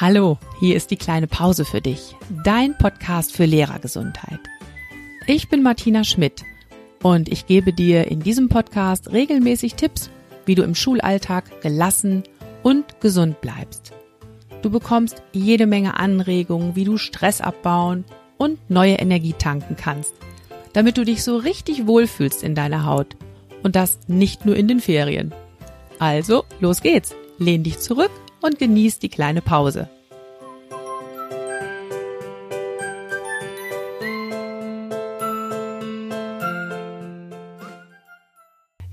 Hallo, hier ist die kleine Pause für dich, dein Podcast für Lehrergesundheit. Ich bin Martina Schmidt und ich gebe dir in diesem Podcast regelmäßig Tipps, wie du im Schulalltag gelassen und gesund bleibst. Du bekommst jede Menge Anregungen, wie du Stress abbauen und neue Energie tanken kannst, damit du dich so richtig wohlfühlst in deiner Haut und das nicht nur in den Ferien. Also, los geht's. Lehn dich zurück und genieß die kleine Pause.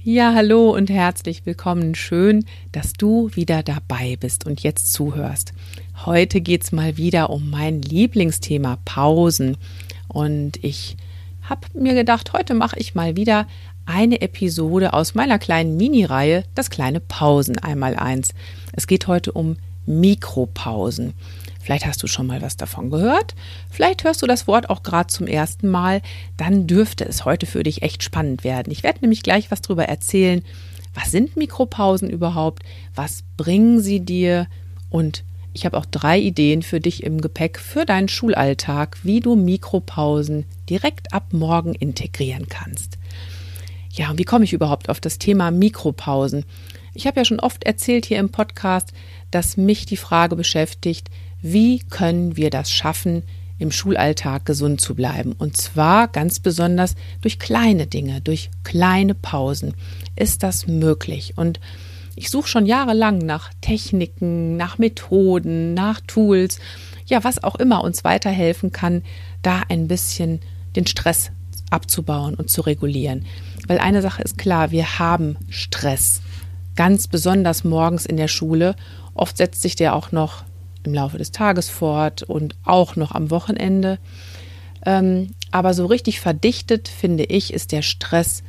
Ja, hallo und herzlich willkommen. Schön, dass du wieder dabei bist und jetzt zuhörst. Heute geht's mal wieder um mein Lieblingsthema Pausen. Und ich habe mir gedacht, heute mache ich mal wieder eine Episode aus meiner kleinen Mini-Reihe, das kleine Pausen einmal eins. Es geht heute um Mikropausen. Vielleicht hast du schon mal was davon gehört. Vielleicht hörst du das Wort auch gerade zum ersten Mal. Dann dürfte es heute für dich echt spannend werden. Ich werde nämlich gleich was darüber erzählen. Was sind Mikropausen überhaupt? Was bringen sie dir? Und ich habe auch drei Ideen für dich im Gepäck für deinen Schulalltag, wie du Mikropausen direkt ab morgen integrieren kannst. Ja, und wie komme ich überhaupt auf das Thema Mikropausen? Ich habe ja schon oft erzählt hier im Podcast, dass mich die Frage beschäftigt, wie können wir das schaffen, im Schulalltag gesund zu bleiben. Und zwar ganz besonders durch kleine Dinge, durch kleine Pausen. Ist das möglich? Und ich suche schon jahrelang nach Techniken, nach Methoden, nach Tools, ja, was auch immer uns weiterhelfen kann, da ein bisschen den Stress abzubauen und zu regulieren. Weil eine Sache ist klar, wir haben Stress, ganz besonders morgens in der Schule. Oft setzt sich der auch noch im Laufe des Tages fort und auch noch am Wochenende. Ähm, aber so richtig verdichtet, finde ich, ist der Stress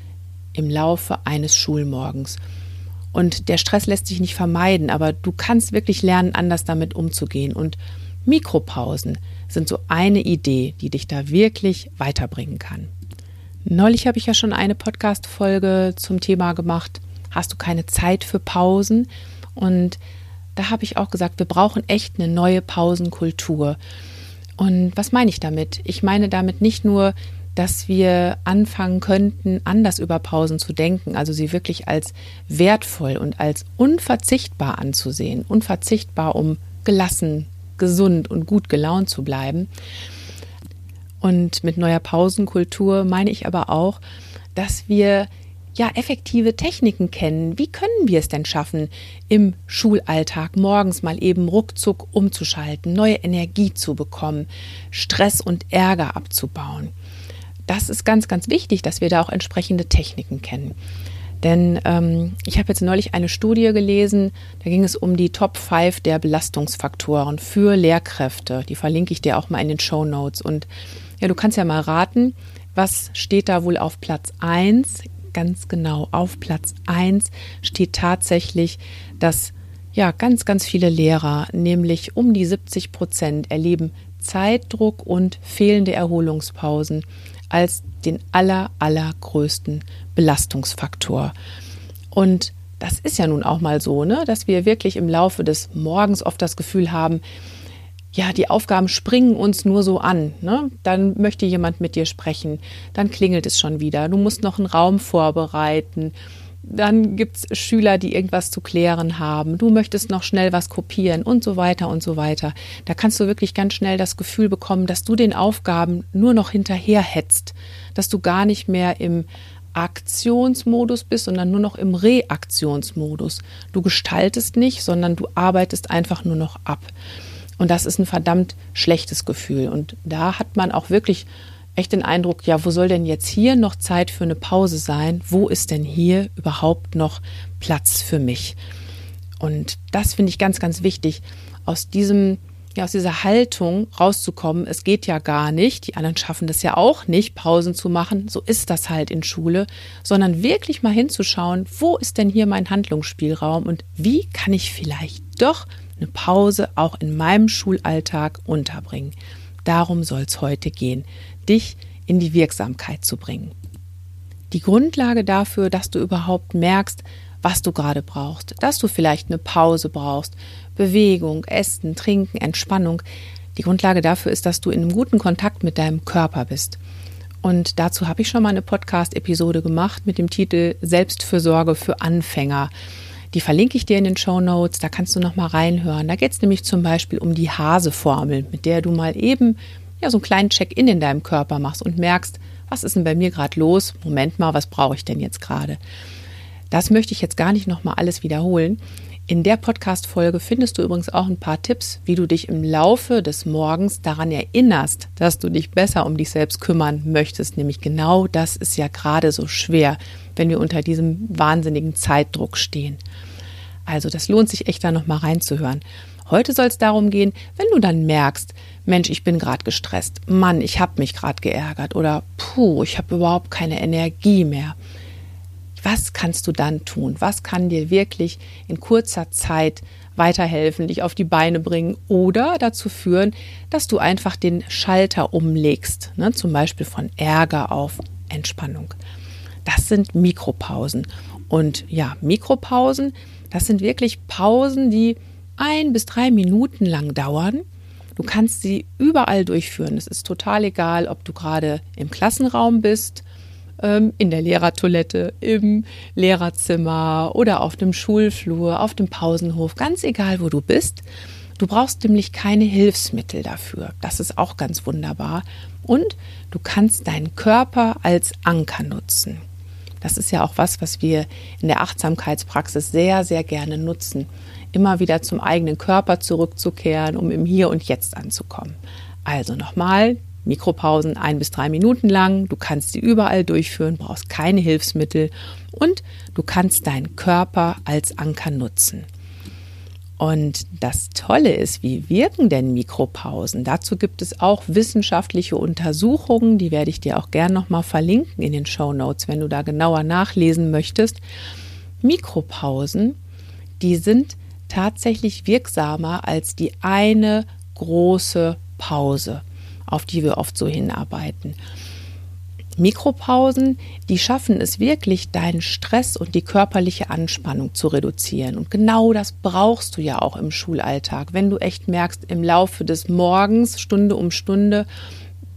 im Laufe eines Schulmorgens. Und der Stress lässt sich nicht vermeiden, aber du kannst wirklich lernen, anders damit umzugehen. Und Mikropausen sind so eine Idee, die dich da wirklich weiterbringen kann. Neulich habe ich ja schon eine Podcast-Folge zum Thema gemacht. Hast du keine Zeit für Pausen? Und da habe ich auch gesagt, wir brauchen echt eine neue Pausenkultur. Und was meine ich damit? Ich meine damit nicht nur, dass wir anfangen könnten, anders über Pausen zu denken, also sie wirklich als wertvoll und als unverzichtbar anzusehen, unverzichtbar, um gelassen, gesund und gut gelaunt zu bleiben, und mit neuer Pausenkultur meine ich aber auch, dass wir ja effektive Techniken kennen. Wie können wir es denn schaffen, im Schulalltag morgens mal eben ruckzuck umzuschalten, neue Energie zu bekommen, Stress und Ärger abzubauen? Das ist ganz, ganz wichtig, dass wir da auch entsprechende Techniken kennen. Denn ähm, ich habe jetzt neulich eine Studie gelesen, da ging es um die Top 5 der Belastungsfaktoren für Lehrkräfte. Die verlinke ich dir auch mal in den Show Notes. Und ja, du kannst ja mal raten, was steht da wohl auf Platz 1? Ganz genau, auf Platz 1 steht tatsächlich, dass ja, ganz, ganz viele Lehrer, nämlich um die 70 Prozent, erleben Zeitdruck und fehlende Erholungspausen als den aller, allergrößten Belastungsfaktor. Und das ist ja nun auch mal so, ne, dass wir wirklich im Laufe des Morgens oft das Gefühl haben, ja, die Aufgaben springen uns nur so an. Ne? Dann möchte jemand mit dir sprechen, dann klingelt es schon wieder. Du musst noch einen Raum vorbereiten. Dann gibt es Schüler, die irgendwas zu klären haben. Du möchtest noch schnell was kopieren und so weiter und so weiter. Da kannst du wirklich ganz schnell das Gefühl bekommen, dass du den Aufgaben nur noch hinterherhetzt, dass du gar nicht mehr im Aktionsmodus bist, sondern nur noch im Reaktionsmodus. Du gestaltest nicht, sondern du arbeitest einfach nur noch ab. Und das ist ein verdammt schlechtes Gefühl. Und da hat man auch wirklich echt den Eindruck, ja, wo soll denn jetzt hier noch Zeit für eine Pause sein? Wo ist denn hier überhaupt noch Platz für mich? Und das finde ich ganz, ganz wichtig, aus diesem ja, aus dieser Haltung rauszukommen, es geht ja gar nicht, die anderen schaffen das ja auch nicht, Pausen zu machen, so ist das halt in Schule, sondern wirklich mal hinzuschauen, wo ist denn hier mein Handlungsspielraum und wie kann ich vielleicht doch eine Pause auch in meinem Schulalltag unterbringen. Darum soll es heute gehen, dich in die Wirksamkeit zu bringen. Die Grundlage dafür, dass du überhaupt merkst, was du gerade brauchst, dass du vielleicht eine Pause brauchst, Bewegung, Essen, Trinken, Entspannung. Die Grundlage dafür ist, dass du in einem guten Kontakt mit deinem Körper bist. Und dazu habe ich schon mal eine Podcast-Episode gemacht mit dem Titel Selbstfürsorge für Anfänger. Die verlinke ich dir in den Show Notes, da kannst du noch mal reinhören. Da geht es nämlich zum Beispiel um die Hase-Formel, mit der du mal eben ja, so einen kleinen Check-in in deinem Körper machst und merkst, was ist denn bei mir gerade los? Moment mal, was brauche ich denn jetzt gerade? Das möchte ich jetzt gar nicht noch mal alles wiederholen. In der Podcast-Folge findest du übrigens auch ein paar Tipps, wie du dich im Laufe des Morgens daran erinnerst, dass du dich besser um dich selbst kümmern möchtest. Nämlich genau das ist ja gerade so schwer, wenn wir unter diesem wahnsinnigen Zeitdruck stehen. Also das lohnt sich echt da nochmal reinzuhören. Heute soll es darum gehen, wenn du dann merkst, Mensch, ich bin gerade gestresst, Mann, ich habe mich gerade geärgert oder puh, ich habe überhaupt keine Energie mehr was kannst du dann tun? Was kann dir wirklich in kurzer Zeit weiterhelfen, dich auf die Beine bringen oder dazu führen, dass du einfach den Schalter umlegst, ne? zum Beispiel von Ärger auf Entspannung. Das sind Mikropausen. Und ja, Mikropausen, das sind wirklich Pausen, die ein bis drei Minuten lang dauern. Du kannst sie überall durchführen. Es ist total egal, ob du gerade im Klassenraum bist, ähm, in der Lehrertoilette, im Lehrerzimmer oder auf dem Schulflur, auf dem Pausenhof, ganz egal, wo du bist. Du brauchst nämlich keine Hilfsmittel dafür. Das ist auch ganz wunderbar. Und du kannst deinen Körper als Anker nutzen. Das ist ja auch was, was wir in der Achtsamkeitspraxis sehr, sehr gerne nutzen. Immer wieder zum eigenen Körper zurückzukehren, um im Hier und Jetzt anzukommen. Also nochmal, Mikropausen ein bis drei Minuten lang. Du kannst sie überall durchführen, brauchst keine Hilfsmittel und du kannst deinen Körper als Anker nutzen. Und das Tolle ist, wie wirken denn Mikropausen? Dazu gibt es auch wissenschaftliche Untersuchungen, die werde ich dir auch gern nochmal verlinken in den Show Notes, wenn du da genauer nachlesen möchtest. Mikropausen, die sind tatsächlich wirksamer als die eine große Pause auf die wir oft so hinarbeiten. Mikropausen, die schaffen es wirklich, deinen Stress und die körperliche Anspannung zu reduzieren. Und genau das brauchst du ja auch im Schulalltag. Wenn du echt merkst, im Laufe des Morgens, Stunde um Stunde,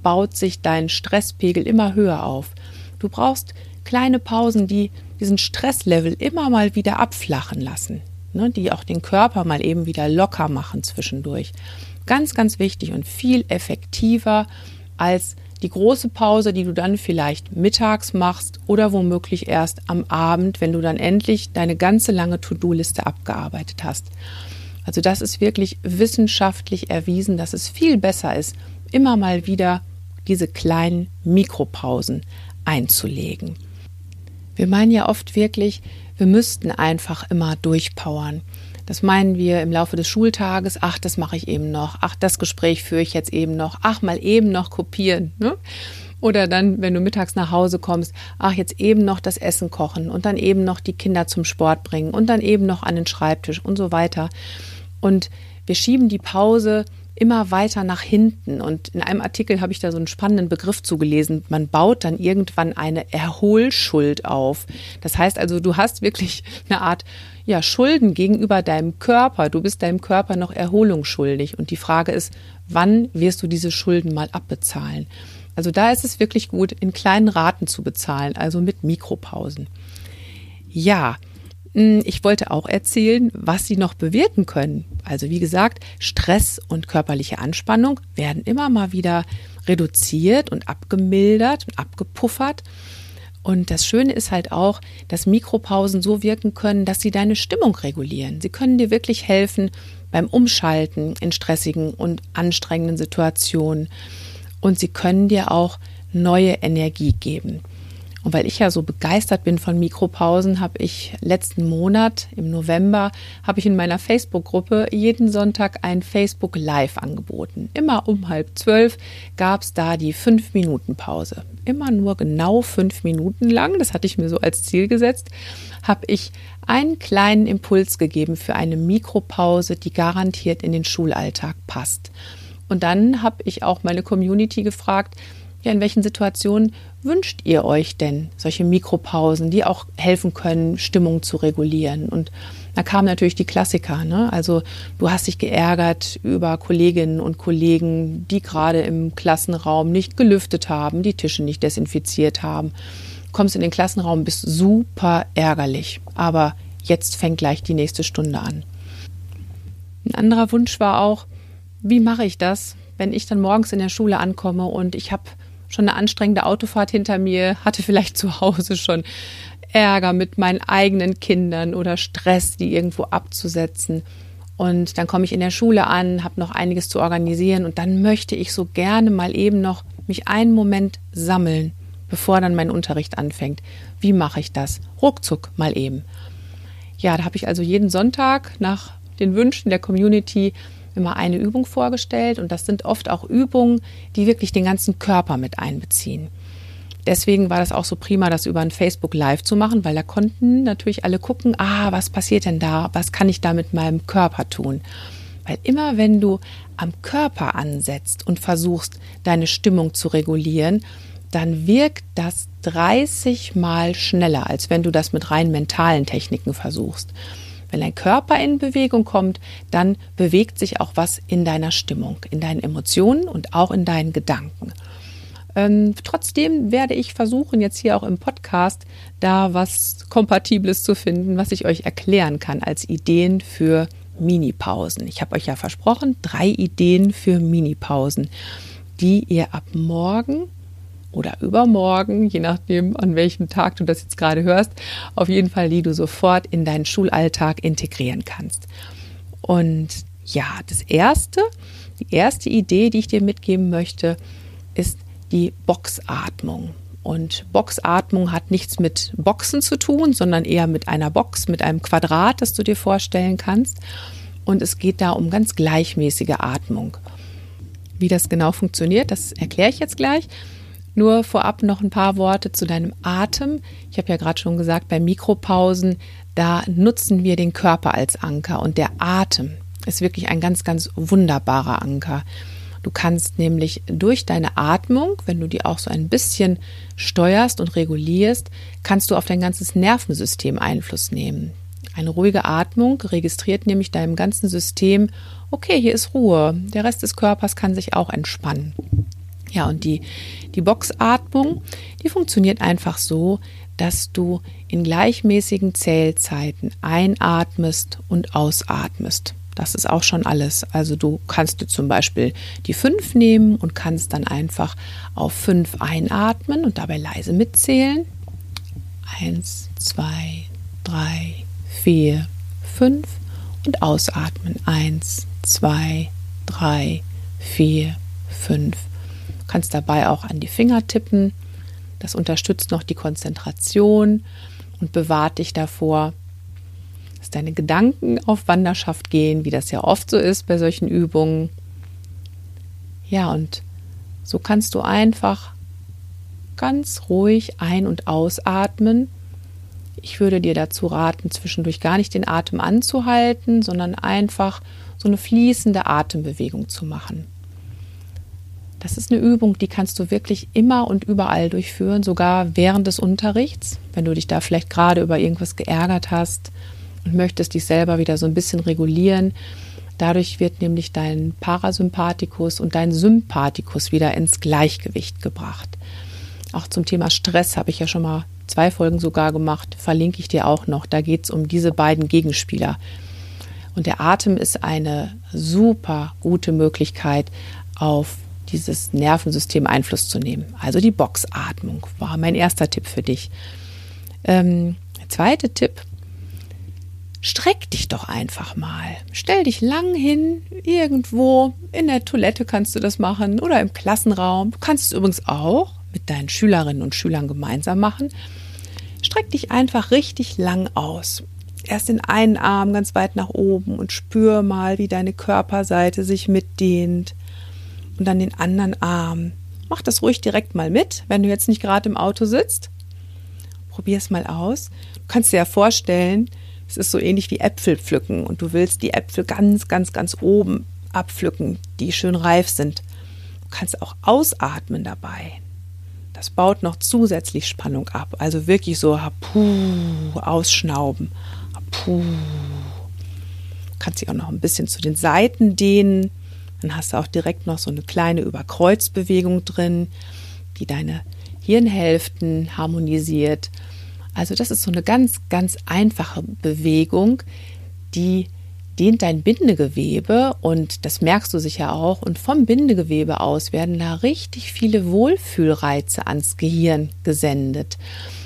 baut sich dein Stresspegel immer höher auf. Du brauchst kleine Pausen, die diesen Stresslevel immer mal wieder abflachen lassen, ne, die auch den Körper mal eben wieder locker machen zwischendurch. Ganz, ganz wichtig und viel effektiver als die große Pause, die du dann vielleicht mittags machst oder womöglich erst am Abend, wenn du dann endlich deine ganze lange To-Do-Liste abgearbeitet hast. Also das ist wirklich wissenschaftlich erwiesen, dass es viel besser ist, immer mal wieder diese kleinen Mikropausen einzulegen. Wir meinen ja oft wirklich, wir müssten einfach immer durchpowern. Das meinen wir im Laufe des Schultages, ach, das mache ich eben noch, ach, das Gespräch führe ich jetzt eben noch, ach, mal eben noch kopieren. Ne? Oder dann, wenn du mittags nach Hause kommst, ach, jetzt eben noch das Essen kochen und dann eben noch die Kinder zum Sport bringen und dann eben noch an den Schreibtisch und so weiter. Und wir schieben die Pause immer weiter nach hinten. Und in einem Artikel habe ich da so einen spannenden Begriff zugelesen. Man baut dann irgendwann eine Erholschuld auf. Das heißt also, du hast wirklich eine Art ja, Schulden gegenüber deinem Körper. Du bist deinem Körper noch Erholung schuldig. Und die Frage ist, wann wirst du diese Schulden mal abbezahlen? Also da ist es wirklich gut, in kleinen Raten zu bezahlen, also mit Mikropausen. Ja, hm, ich wollte auch erzählen, was sie noch bewirken können. Also wie gesagt, Stress und körperliche Anspannung werden immer mal wieder reduziert und abgemildert und abgepuffert. Und das Schöne ist halt auch, dass Mikropausen so wirken können, dass sie deine Stimmung regulieren. Sie können dir wirklich helfen beim Umschalten in stressigen und anstrengenden Situationen. Und sie können dir auch neue Energie geben. Und weil ich ja so begeistert bin von Mikropausen, habe ich letzten Monat im November habe ich in meiner Facebook-Gruppe jeden Sonntag ein Facebook Live angeboten. Immer um halb zwölf gab es da die fünf Minuten Pause. Immer nur genau fünf Minuten lang. Das hatte ich mir so als Ziel gesetzt. Habe ich einen kleinen Impuls gegeben für eine Mikropause, die garantiert in den Schulalltag passt. Und dann habe ich auch meine Community gefragt, ja, in welchen Situationen wünscht ihr euch denn solche Mikropausen, die auch helfen können, Stimmung zu regulieren? Und da kamen natürlich die Klassiker. Ne? Also du hast dich geärgert über Kolleginnen und Kollegen, die gerade im Klassenraum nicht gelüftet haben, die Tische nicht desinfiziert haben. Kommst in den Klassenraum, bist super ärgerlich. Aber jetzt fängt gleich die nächste Stunde an. Ein anderer Wunsch war auch, wie mache ich das, wenn ich dann morgens in der Schule ankomme und ich habe schon eine anstrengende Autofahrt hinter mir, hatte vielleicht zu Hause schon Ärger mit meinen eigenen Kindern oder Stress, die irgendwo abzusetzen. Und dann komme ich in der Schule an, habe noch einiges zu organisieren und dann möchte ich so gerne mal eben noch mich einen Moment sammeln, bevor dann mein Unterricht anfängt. Wie mache ich das? Ruckzuck mal eben. Ja, da habe ich also jeden Sonntag nach den Wünschen der Community immer eine Übung vorgestellt und das sind oft auch Übungen, die wirklich den ganzen Körper mit einbeziehen. Deswegen war das auch so prima, das über ein Facebook Live zu machen, weil da konnten natürlich alle gucken, ah, was passiert denn da? Was kann ich da mit meinem Körper tun? Weil immer wenn du am Körper ansetzt und versuchst, deine Stimmung zu regulieren, dann wirkt das 30 mal schneller, als wenn du das mit rein mentalen Techniken versuchst. Wenn dein Körper in Bewegung kommt, dann bewegt sich auch was in deiner Stimmung, in deinen Emotionen und auch in deinen Gedanken. Ähm, trotzdem werde ich versuchen, jetzt hier auch im Podcast da was Kompatibles zu finden, was ich euch erklären kann als Ideen für Minipausen. Ich habe euch ja versprochen, drei Ideen für Minipausen, die ihr ab morgen oder übermorgen, je nachdem, an welchem Tag du das jetzt gerade hörst, auf jeden Fall, die du sofort in deinen Schulalltag integrieren kannst. Und ja, das erste, die erste Idee, die ich dir mitgeben möchte, ist die Boxatmung. Und Boxatmung hat nichts mit Boxen zu tun, sondern eher mit einer Box, mit einem Quadrat, das du dir vorstellen kannst. Und es geht da um ganz gleichmäßige Atmung. Wie das genau funktioniert, das erkläre ich jetzt gleich. Nur vorab noch ein paar Worte zu deinem Atem. Ich habe ja gerade schon gesagt, bei Mikropausen, da nutzen wir den Körper als Anker und der Atem ist wirklich ein ganz, ganz wunderbarer Anker. Du kannst nämlich durch deine Atmung, wenn du die auch so ein bisschen steuerst und regulierst, kannst du auf dein ganzes Nervensystem Einfluss nehmen. Eine ruhige Atmung registriert nämlich deinem ganzen System, okay, hier ist Ruhe, der Rest des Körpers kann sich auch entspannen. Ja, und die, die Boxatmung, die funktioniert einfach so, dass du in gleichmäßigen Zählzeiten einatmest und ausatmest. Das ist auch schon alles. Also du kannst dir zum Beispiel die 5 nehmen und kannst dann einfach auf 5 einatmen und dabei leise mitzählen. 1, 2, 3, 4, 5 und ausatmen. 1, 2, 3, 4, 5 kannst dabei auch an die Finger tippen. Das unterstützt noch die Konzentration und bewahrt dich davor, dass deine Gedanken auf Wanderschaft gehen, wie das ja oft so ist bei solchen Übungen. Ja, und so kannst du einfach ganz ruhig ein- und ausatmen. Ich würde dir dazu raten, zwischendurch gar nicht den Atem anzuhalten, sondern einfach so eine fließende Atembewegung zu machen. Das ist eine Übung, die kannst du wirklich immer und überall durchführen, sogar während des Unterrichts, wenn du dich da vielleicht gerade über irgendwas geärgert hast und möchtest dich selber wieder so ein bisschen regulieren. Dadurch wird nämlich dein Parasympathikus und dein Sympathikus wieder ins Gleichgewicht gebracht. Auch zum Thema Stress habe ich ja schon mal zwei Folgen sogar gemacht, verlinke ich dir auch noch. Da geht es um diese beiden Gegenspieler. Und der Atem ist eine super gute Möglichkeit, auf dieses Nervensystem Einfluss zu nehmen. Also die Boxatmung war mein erster Tipp für dich. Ähm, der zweite Tipp, streck dich doch einfach mal. Stell dich lang hin, irgendwo, in der Toilette kannst du das machen oder im Klassenraum. Du kannst es übrigens auch mit deinen Schülerinnen und Schülern gemeinsam machen. Streck dich einfach richtig lang aus. Erst den einen Arm ganz weit nach oben und spür mal, wie deine Körperseite sich mitdehnt und dann den anderen Arm. Mach das ruhig direkt mal mit, wenn du jetzt nicht gerade im Auto sitzt. Probier es mal aus. Du kannst dir ja vorstellen, es ist so ähnlich wie Äpfel pflücken und du willst die Äpfel ganz, ganz, ganz oben abpflücken, die schön reif sind. Du kannst auch ausatmen dabei. Das baut noch zusätzlich Spannung ab. Also wirklich so puh, ausschnauben. Puh. Kannst dich auch noch ein bisschen zu den Seiten dehnen. Dann hast du auch direkt noch so eine kleine Überkreuzbewegung drin, die deine Hirnhälften harmonisiert. Also das ist so eine ganz, ganz einfache Bewegung, die dehnt dein Bindegewebe und das merkst du sicher auch. Und vom Bindegewebe aus werden da richtig viele Wohlfühlreize ans Gehirn gesendet.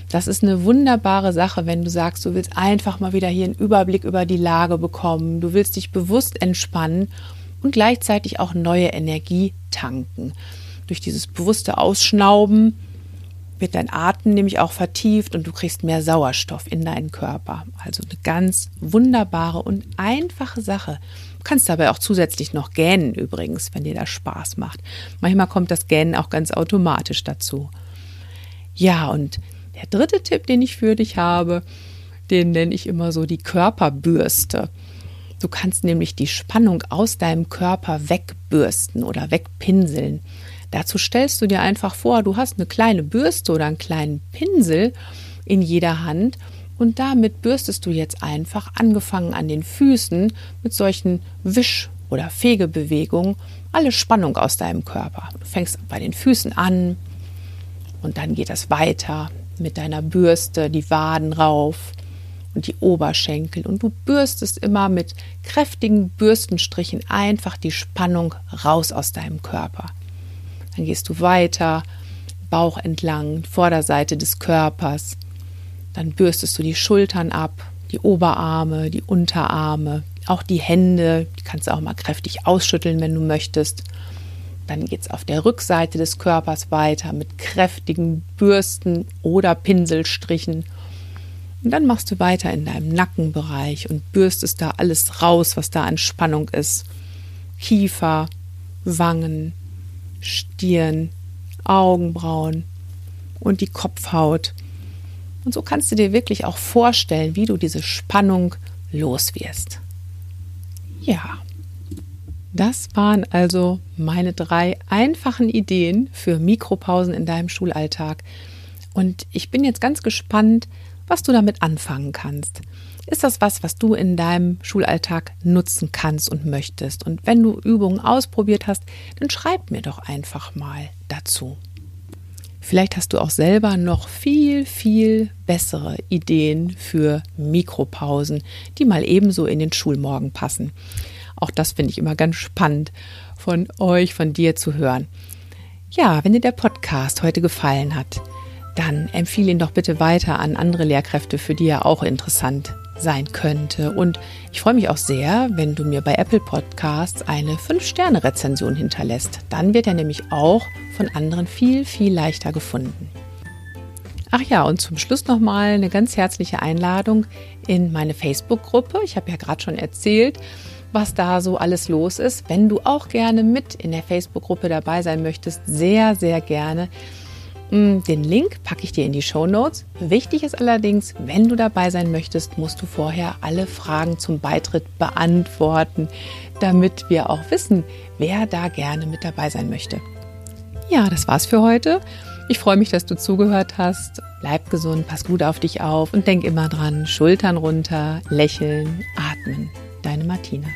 Das ist eine wunderbare Sache, wenn du sagst, du willst einfach mal wieder hier einen Überblick über die Lage bekommen, du willst dich bewusst entspannen und gleichzeitig auch neue Energie tanken. Durch dieses bewusste Ausschnauben wird dein Atem nämlich auch vertieft und du kriegst mehr Sauerstoff in deinen Körper. Also eine ganz wunderbare und einfache Sache. Du kannst dabei auch zusätzlich noch gähnen übrigens, wenn dir das Spaß macht. Manchmal kommt das Gähnen auch ganz automatisch dazu. Ja, und der dritte Tipp, den ich für dich habe, den nenne ich immer so die Körperbürste. Du kannst nämlich die Spannung aus deinem Körper wegbürsten oder wegpinseln. Dazu stellst du dir einfach vor, du hast eine kleine Bürste oder einen kleinen Pinsel in jeder Hand und damit bürstest du jetzt einfach, angefangen an den Füßen, mit solchen Wisch- oder Fegebewegungen, alle Spannung aus deinem Körper. Du fängst bei den Füßen an und dann geht das weiter mit deiner Bürste die Waden rauf und die Oberschenkel und du bürstest immer mit kräftigen Bürstenstrichen einfach die Spannung raus aus deinem Körper. Dann gehst du weiter, Bauch entlang, Vorderseite des Körpers. Dann bürstest du die Schultern ab, die Oberarme, die Unterarme, auch die Hände. Die kannst du auch mal kräftig ausschütteln, wenn du möchtest. Dann geht es auf der Rückseite des Körpers weiter mit kräftigen Bürsten oder Pinselstrichen. Und dann machst du weiter in deinem Nackenbereich und bürstest da alles raus, was da an Spannung ist. Kiefer, Wangen, Stirn, Augenbrauen und die Kopfhaut. Und so kannst du dir wirklich auch vorstellen, wie du diese Spannung los wirst. Ja, das waren also meine drei einfachen Ideen für Mikropausen in deinem Schulalltag. Und ich bin jetzt ganz gespannt, was du damit anfangen kannst. Ist das was, was du in deinem Schulalltag nutzen kannst und möchtest? Und wenn du Übungen ausprobiert hast, dann schreib mir doch einfach mal dazu. Vielleicht hast du auch selber noch viel, viel bessere Ideen für Mikropausen, die mal ebenso in den Schulmorgen passen. Auch das finde ich immer ganz spannend von euch, von dir zu hören. Ja, wenn dir der Podcast heute gefallen hat, dann empfehle ihn doch bitte weiter an andere Lehrkräfte, für die er auch interessant sein könnte. Und ich freue mich auch sehr, wenn du mir bei Apple Podcasts eine 5-Sterne-Rezension hinterlässt. Dann wird er nämlich auch von anderen viel, viel leichter gefunden. Ach ja, und zum Schluss nochmal eine ganz herzliche Einladung in meine Facebook-Gruppe. Ich habe ja gerade schon erzählt, was da so alles los ist. Wenn du auch gerne mit in der Facebook-Gruppe dabei sein möchtest, sehr, sehr gerne. Mm, den Link packe ich dir in die Show Notes. Wichtig ist allerdings, wenn du dabei sein möchtest, musst du vorher alle Fragen zum Beitritt beantworten, damit wir auch wissen, wer da gerne mit dabei sein möchte. Ja, das war's für heute. Ich freue mich, dass du zugehört hast. Bleib gesund, pass gut auf dich auf und denk immer dran, Schultern runter, lächeln, atmen. Deine Martina.